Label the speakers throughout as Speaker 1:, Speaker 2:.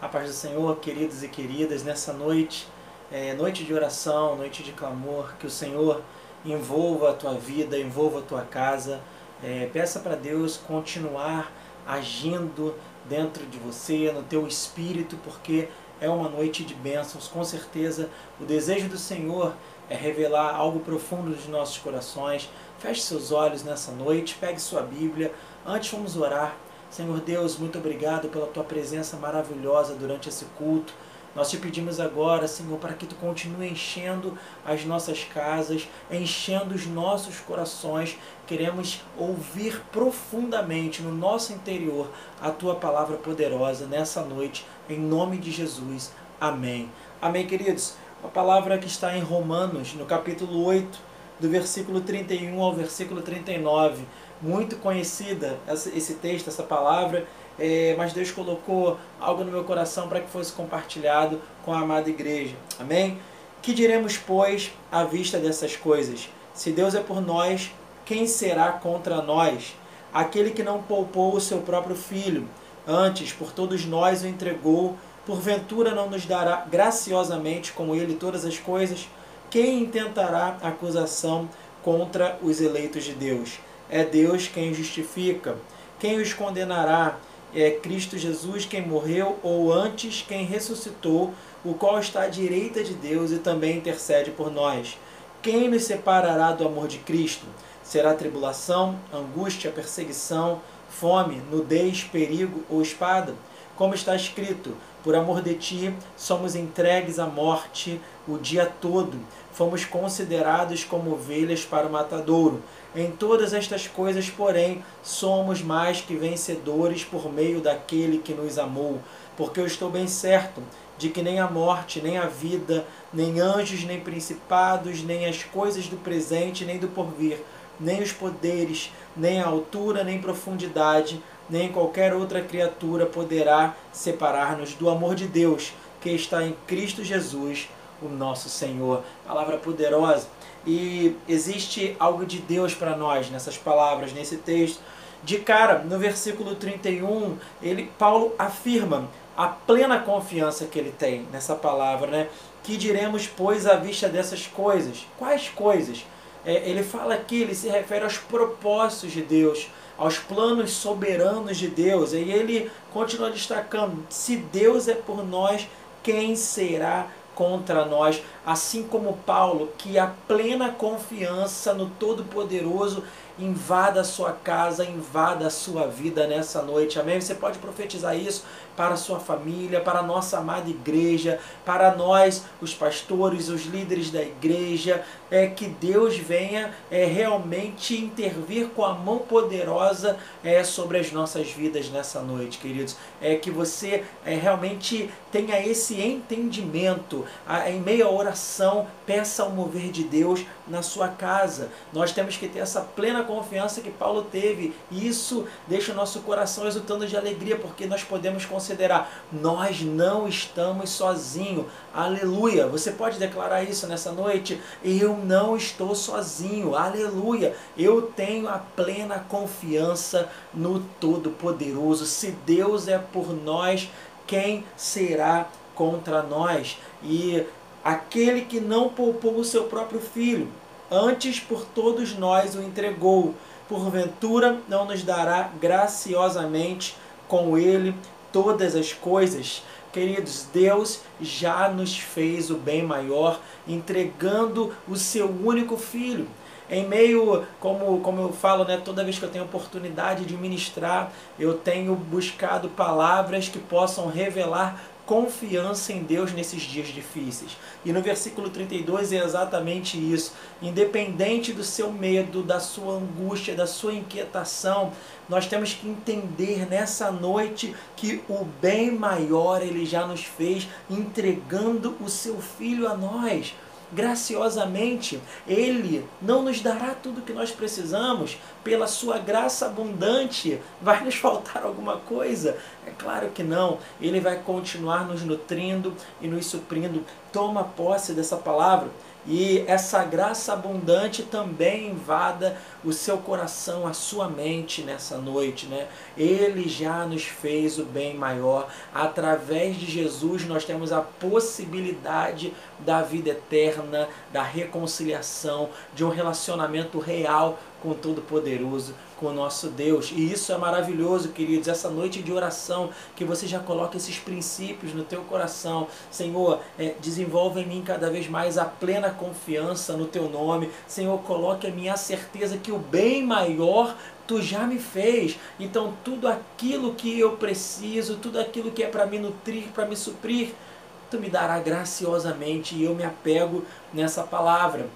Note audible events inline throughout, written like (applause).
Speaker 1: A paz do Senhor, queridos e queridas, nessa noite, é, noite de oração, noite de clamor, que o Senhor envolva a tua vida, envolva a tua casa. É, peça para Deus continuar agindo dentro de você, no teu espírito, porque é uma noite de bênçãos. Com certeza, o desejo do Senhor é revelar algo profundo dos nossos corações. Feche seus olhos nessa noite, pegue sua Bíblia. Antes vamos orar. Senhor Deus, muito obrigado pela tua presença maravilhosa durante esse culto. Nós te pedimos agora, Senhor, para que tu continue enchendo as nossas casas, enchendo os nossos corações. Queremos ouvir profundamente no nosso interior a tua palavra poderosa nessa noite, em nome de Jesus. Amém. Amém, queridos. A palavra que está em Romanos, no capítulo 8, do versículo 31 ao versículo 39 muito conhecida esse texto, essa palavra, é, mas Deus colocou algo no meu coração para que fosse compartilhado com a amada igreja. Amém? Que diremos, pois, à vista dessas coisas? Se Deus é por nós, quem será contra nós? Aquele que não poupou o seu próprio filho, antes por todos nós o entregou, porventura não nos dará graciosamente com ele todas as coisas? Quem intentará acusação contra os eleitos de Deus? É Deus quem justifica. Quem os condenará? É Cristo Jesus quem morreu, ou antes quem ressuscitou, o qual está à direita de Deus e também intercede por nós. Quem nos separará do amor de Cristo? Será tribulação, angústia, perseguição, fome, nudez, perigo ou espada? Como está escrito: Por amor de ti somos entregues à morte o dia todo, fomos considerados como ovelhas para o matadouro. Em todas estas coisas, porém, somos mais que vencedores por meio daquele que nos amou, porque eu estou bem certo de que nem a morte, nem a vida, nem anjos, nem principados, nem as coisas do presente, nem do porvir, nem os poderes, nem a altura, nem profundidade, nem qualquer outra criatura poderá separar-nos do amor de Deus que está em Cristo Jesus, o nosso Senhor. Palavra poderosa e existe algo de Deus para nós nessas palavras, nesse texto. De cara, no versículo 31, ele, Paulo afirma a plena confiança que ele tem nessa palavra, né? Que diremos, pois, à vista dessas coisas? Quais coisas? É, ele fala aqui, ele se refere aos propósitos de Deus, aos planos soberanos de Deus. E ele continua destacando: se Deus é por nós, quem será contra nós, assim como Paulo, que a plena confiança no Todo-Poderoso invada a sua casa, invada a sua vida nessa noite. Amém? Você pode profetizar isso para a sua família, para a nossa amada igreja, para nós, os pastores, os líderes da igreja, é que Deus venha é, realmente intervir com a mão poderosa é, sobre as nossas vidas nessa noite, queridos. É que você é, realmente tenha esse entendimento, a, em meio à oração, peça o mover de Deus na sua casa. Nós temos que ter essa plena confiança que Paulo teve, e isso deixa o nosso coração exultando de alegria, porque nós podemos considerar, nós não estamos sozinhos. Aleluia. Você pode declarar isso nessa noite? Eu não estou sozinho. Aleluia. Eu tenho a plena confiança no Todo-Poderoso. Se Deus é por nós, quem será contra nós? E aquele que não poupou o seu próprio filho, antes por todos nós o entregou, porventura não nos dará graciosamente com ele todas as coisas, queridos, Deus já nos fez o bem maior, entregando o seu único filho. Em meio, como, como eu falo, né, toda vez que eu tenho oportunidade de ministrar, eu tenho buscado palavras que possam revelar confiança em Deus nesses dias difíceis. E no versículo 32 é exatamente isso. Independente do seu medo, da sua angústia, da sua inquietação, nós temos que entender nessa noite que o bem maior ele já nos fez entregando o seu filho a nós graciosamente, Ele não nos dará tudo o que nós precisamos, pela Sua graça abundante, vai nos faltar alguma coisa? É claro que não, Ele vai continuar nos nutrindo e nos suprindo. Toma posse dessa palavra. E essa graça abundante também invada o seu coração, a sua mente nessa noite, né? Ele já nos fez o bem maior. Através de Jesus nós temos a possibilidade da vida eterna, da reconciliação, de um relacionamento real com o Todo-Poderoso, com o nosso Deus. E isso é maravilhoso, queridos, essa noite de oração, que você já coloca esses princípios no teu coração. Senhor, é, desenvolve em mim cada vez mais a plena confiança no teu nome. Senhor, coloque a minha certeza que o bem maior tu já me fez. Então, tudo aquilo que eu preciso, tudo aquilo que é para me nutrir, para me suprir, tu me dará graciosamente e eu me apego nessa palavra.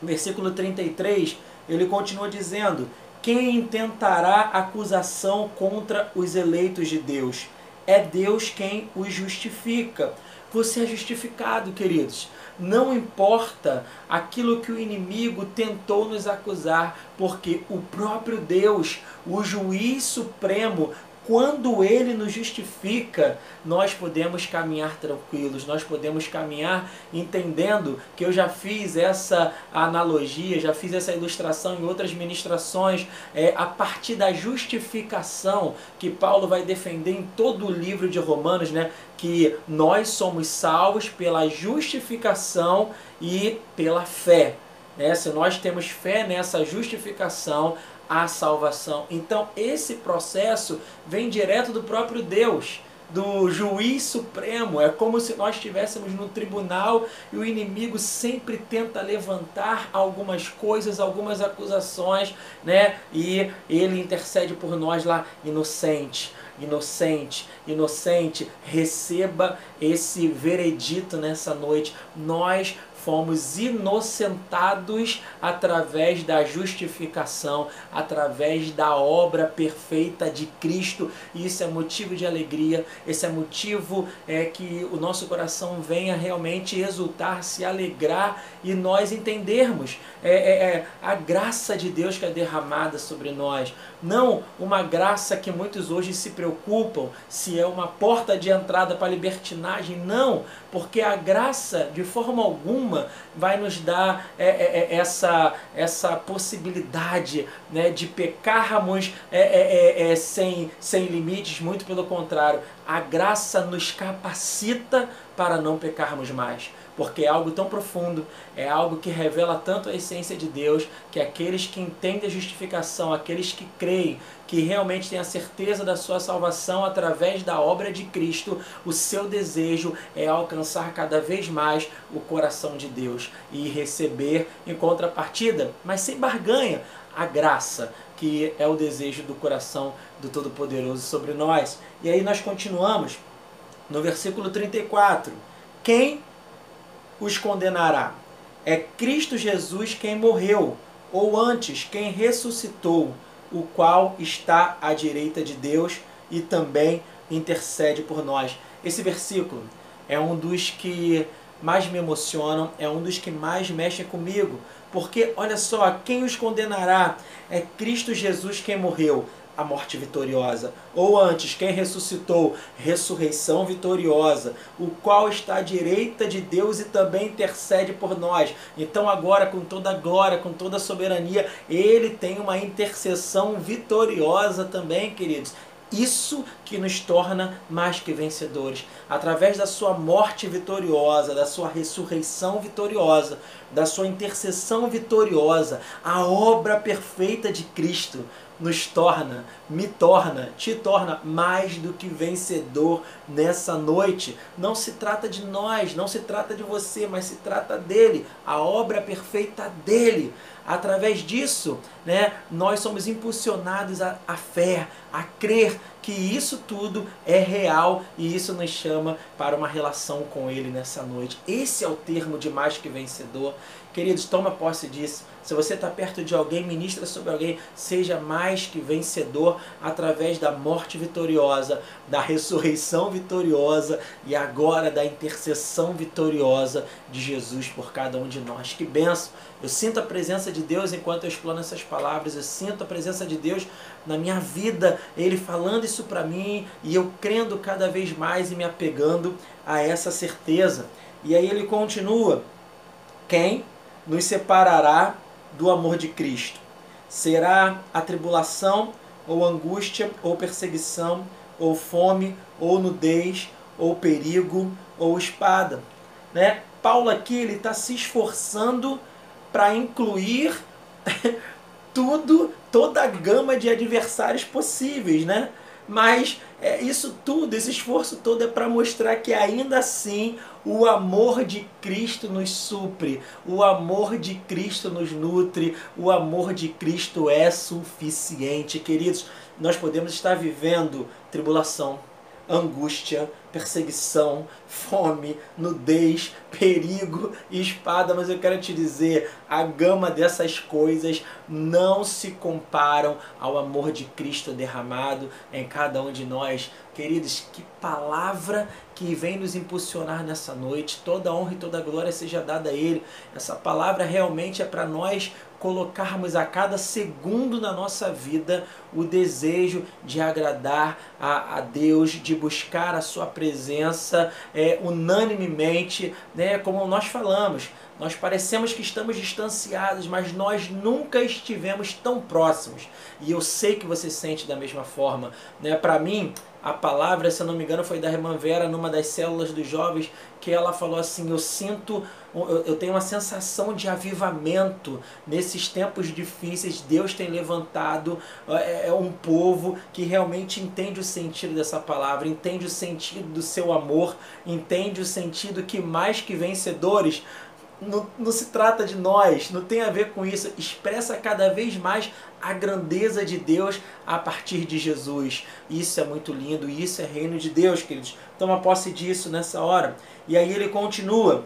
Speaker 1: Versículo 33, ele continua dizendo: quem intentará acusação contra os eleitos de Deus? É Deus quem os justifica. Você é justificado, queridos. Não importa aquilo que o inimigo tentou nos acusar, porque o próprio Deus, o juiz supremo, quando Ele nos justifica, nós podemos caminhar tranquilos, nós podemos caminhar entendendo que eu já fiz essa analogia, já fiz essa ilustração em outras ministrações, é, a partir da justificação que Paulo vai defender em todo o livro de Romanos, né? que nós somos salvos pela justificação e pela fé. Né? Se nós temos fé nessa justificação, a salvação. Então, esse processo vem direto do próprio Deus, do juiz supremo. É como se nós estivéssemos no tribunal e o inimigo sempre tenta levantar algumas coisas, algumas acusações, né? E ele intercede por nós lá, inocente inocente, inocente, receba esse veredito nessa noite. Nós fomos inocentados através da justificação, através da obra perfeita de Cristo. E isso é motivo de alegria, esse é motivo é, que o nosso coração venha realmente exultar, se alegrar e nós entendermos é, é, é a graça de Deus que é derramada sobre nós. Não uma graça que muitos hoje se preocupam se é uma porta de entrada para a libertinagem. Não, porque a graça, de forma alguma, vai nos dar é, é, é, essa, essa possibilidade né, de pecarmos é, é, é, sem, sem limites, muito pelo contrário. A graça nos capacita para não pecarmos mais porque é algo tão profundo, é algo que revela tanto a essência de Deus, que aqueles que entendem a justificação, aqueles que creem, que realmente têm a certeza da sua salvação através da obra de Cristo, o seu desejo é alcançar cada vez mais o coração de Deus e receber em contrapartida, mas sem barganha, a graça, que é o desejo do coração do Todo-Poderoso sobre nós. E aí nós continuamos no versículo 34. Quem os condenará? É Cristo Jesus quem morreu, ou antes, quem ressuscitou, o qual está à direita de Deus e também intercede por nós. Esse versículo é um dos que mais me emocionam, é um dos que mais mexe comigo, porque olha só, quem os condenará? É Cristo Jesus quem morreu a morte vitoriosa. Ou antes, quem ressuscitou? Ressurreição vitoriosa, o qual está à direita de Deus e também intercede por nós. Então, agora, com toda a glória, com toda a soberania, ele tem uma intercessão vitoriosa também, queridos. Isso que nos torna mais que vencedores. Através da sua morte vitoriosa, da sua ressurreição vitoriosa, da sua intercessão vitoriosa, a obra perfeita de Cristo nos torna, me torna, te torna mais do que vencedor nessa noite. Não se trata de nós, não se trata de você, mas se trata dele, a obra perfeita dele. Através disso, né, nós somos impulsionados à, fé, a crer que isso tudo é real e isso nos chama para uma relação com Ele nessa noite. Esse é o termo de mais que vencedor. Queridos, toma posse disso. Se você está perto de alguém, ministra sobre alguém, seja mais que vencedor através da morte vitoriosa, da ressurreição vitoriosa e agora da intercessão vitoriosa de Jesus por cada um de nós. Que benção! Eu sinto a presença de Deus enquanto eu explano essas palavras, eu sinto a presença de Deus na minha vida, Ele falando isso para mim e eu crendo cada vez mais e me apegando a essa certeza. E aí ele continua Quem nos separará do amor de Cristo? Será a tribulação, ou angústia, ou perseguição, ou fome, ou nudez, ou perigo, ou espada? Né? Paulo aqui ele está se esforçando para incluir (laughs) tudo, toda a gama de adversários possíveis, né? Mas é, isso tudo, esse esforço todo é para mostrar que ainda assim o amor de Cristo nos supre, o amor de Cristo nos nutre, o amor de Cristo é suficiente. Queridos, nós podemos estar vivendo tribulação, angústia, perseguição, fome, nudez, perigo e espada, mas eu quero te dizer, a gama dessas coisas não se comparam ao amor de Cristo derramado em cada um de nós. Queridos, que palavra que vem nos impulsionar nessa noite. Toda honra e toda glória seja dada a Ele. Essa palavra realmente é para nós colocarmos a cada segundo na nossa vida o desejo de agradar a, a Deus, de buscar a Sua presença é, unanimemente, né, como nós falamos. Nós parecemos que estamos distanciados, mas nós nunca estivemos tão próximos. E eu sei que você sente da mesma forma. Né? Para mim, a palavra, se eu não me engano, foi da irmã Vera numa das células dos jovens, que ela falou assim: Eu sinto, eu tenho uma sensação de avivamento nesses tempos difíceis. Deus tem levantado é, é um povo que realmente entende o sentido dessa palavra, entende o sentido do seu amor, entende o sentido que mais que vencedores não, não, se trata de nós, não tem a ver com isso. Expressa cada vez mais a grandeza de Deus a partir de Jesus. Isso é muito lindo, isso é reino de Deus, queridos. Toma posse disso nessa hora. E aí ele continua,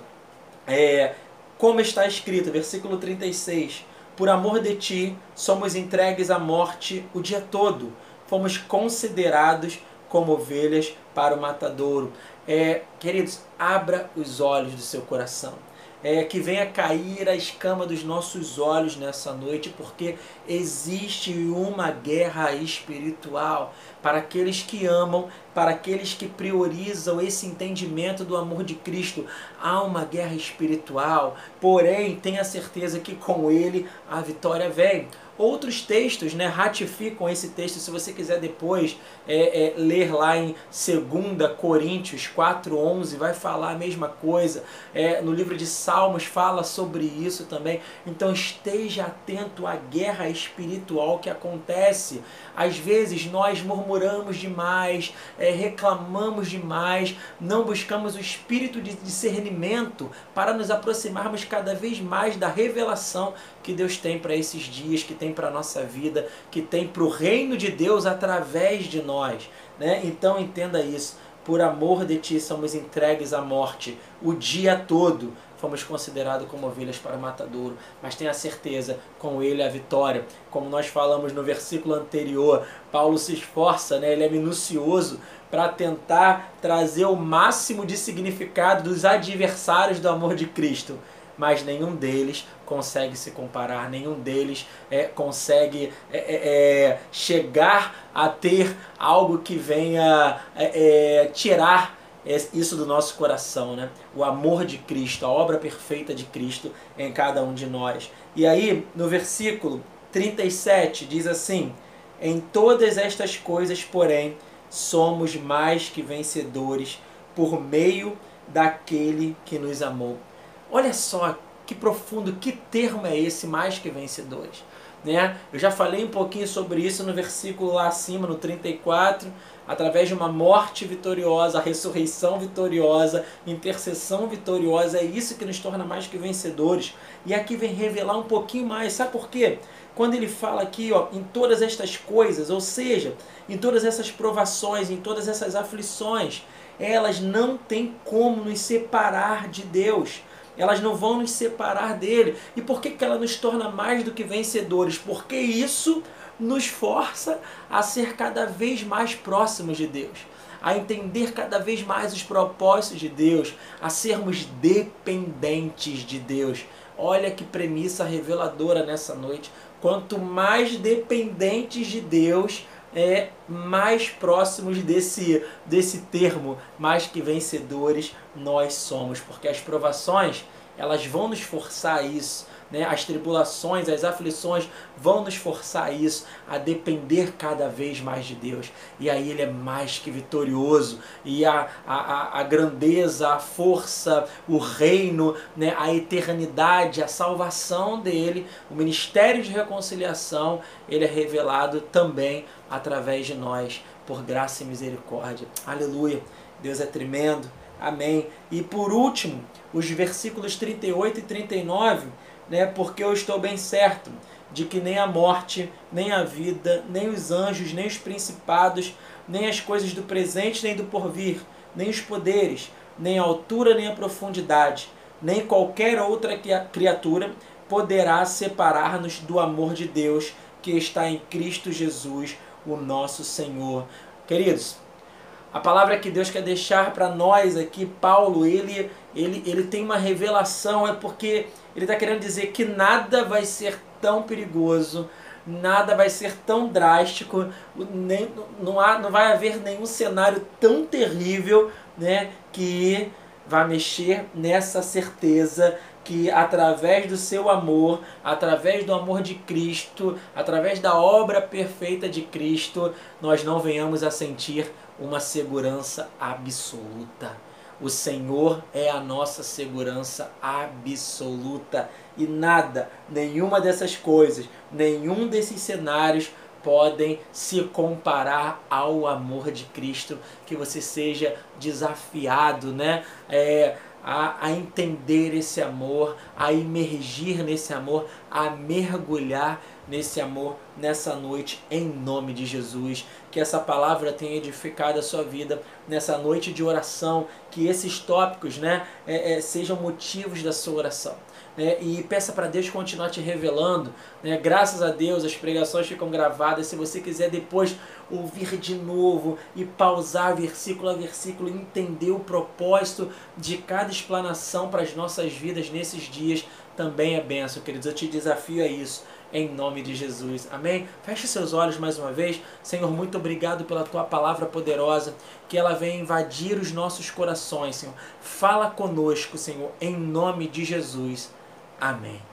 Speaker 1: é, como está escrito, versículo 36. Por amor de ti, somos entregues à morte o dia todo. Fomos considerados como ovelhas para o matadouro. É, queridos, abra os olhos do seu coração é, que venha cair a escama dos nossos olhos nessa noite, porque existe uma guerra espiritual para aqueles que amam, para aqueles que priorizam esse entendimento do amor de Cristo. Há uma guerra espiritual, porém, tenha certeza que com ele a vitória vem. Outros textos né, ratificam esse texto, se você quiser depois é, é, ler lá em 2 Coríntios 4,11, vai falar a mesma coisa. É, no livro de Salmos fala sobre isso também. Então esteja atento à guerra espiritual que acontece. Às vezes nós murmuramos demais, é, reclamamos demais, não buscamos o espírito de discernimento para nos aproximarmos cada vez mais da revelação que Deus tem para esses dias, que tem para a nossa vida, que tem para o reino de Deus através de nós. Né? Então entenda isso. Por amor de ti somos entregues à morte o dia todo. Fomos considerados como ovelhas para o matadouro, mas tenha certeza, com ele a vitória. Como nós falamos no versículo anterior, Paulo se esforça, né? ele é minucioso para tentar trazer o máximo de significado dos adversários do amor de Cristo mas nenhum deles consegue se comparar, nenhum deles é, consegue é, é, é chegar a ter algo que venha é, é, tirar isso do nosso coração, né? O amor de Cristo, a obra perfeita de Cristo em cada um de nós. E aí, no versículo 37, diz assim: Em todas estas coisas, porém, somos mais que vencedores por meio daquele que nos amou. Olha só que profundo, que termo é esse, mais que vencedores. Né? Eu já falei um pouquinho sobre isso no versículo lá acima, no 34, através de uma morte vitoriosa, ressurreição vitoriosa, intercessão vitoriosa, é isso que nos torna mais que vencedores. E aqui vem revelar um pouquinho mais, sabe por quê? Quando ele fala aqui, ó, em todas estas coisas, ou seja, em todas essas provações, em todas essas aflições, elas não têm como nos separar de Deus elas não vão nos separar dele. E por que, que ela nos torna mais do que vencedores? Porque isso nos força a ser cada vez mais próximos de Deus, a entender cada vez mais os propósitos de Deus, a sermos dependentes de Deus. Olha que premissa reveladora nessa noite. Quanto mais dependentes de Deus, é, mais próximos desse, desse termo, mais que vencedores nós somos, porque as provações elas vão nos forçar a isso. Né? As tribulações, as aflições vão nos forçar a isso, a depender cada vez mais de Deus. E aí Ele é mais que vitorioso. E a, a, a grandeza, a força, o reino, né? a eternidade, a salvação dele, o ministério de reconciliação, ele é revelado também através de nós, por graça e misericórdia. Aleluia. Deus é tremendo. Amém. E por último, os versículos 38 e 39 né? Porque eu estou bem certo de que nem a morte, nem a vida, nem os anjos, nem os principados, nem as coisas do presente, nem do porvir, nem os poderes, nem a altura, nem a profundidade, nem qualquer outra criatura poderá separar-nos do amor de Deus que está em Cristo Jesus, o nosso Senhor. Queridos, a palavra que Deus quer deixar para nós aqui, Paulo, ele, ele, ele tem uma revelação, é porque ele está querendo dizer que nada vai ser tão perigoso, nada vai ser tão drástico, nem, não, há, não vai haver nenhum cenário tão terrível né, que vai mexer nessa certeza que através do seu amor, através do amor de Cristo, através da obra perfeita de Cristo, nós não venhamos a sentir uma segurança absoluta. O Senhor é a nossa segurança absoluta e nada, nenhuma dessas coisas, nenhum desses cenários podem se comparar ao amor de Cristo. Que você seja desafiado, né? É, a, a entender esse amor, a imergir nesse amor, a mergulhar nesse amor nessa noite, em nome de Jesus. Que essa palavra tenha edificado a sua vida nessa noite de oração, que esses tópicos né, é, é, sejam motivos da sua oração. Né, e peça para Deus continuar te revelando. Né, graças a Deus, as pregações ficam gravadas. Se você quiser depois ouvir de novo e pausar versículo a versículo, entender o propósito de cada explanação para as nossas vidas nesses dias, também é benção, queridos. Eu te desafio a isso em nome de Jesus. Amém? Feche seus olhos mais uma vez. Senhor, muito obrigado pela tua palavra poderosa, que ela venha invadir os nossos corações, Senhor. Fala conosco, Senhor, em nome de Jesus. Amém.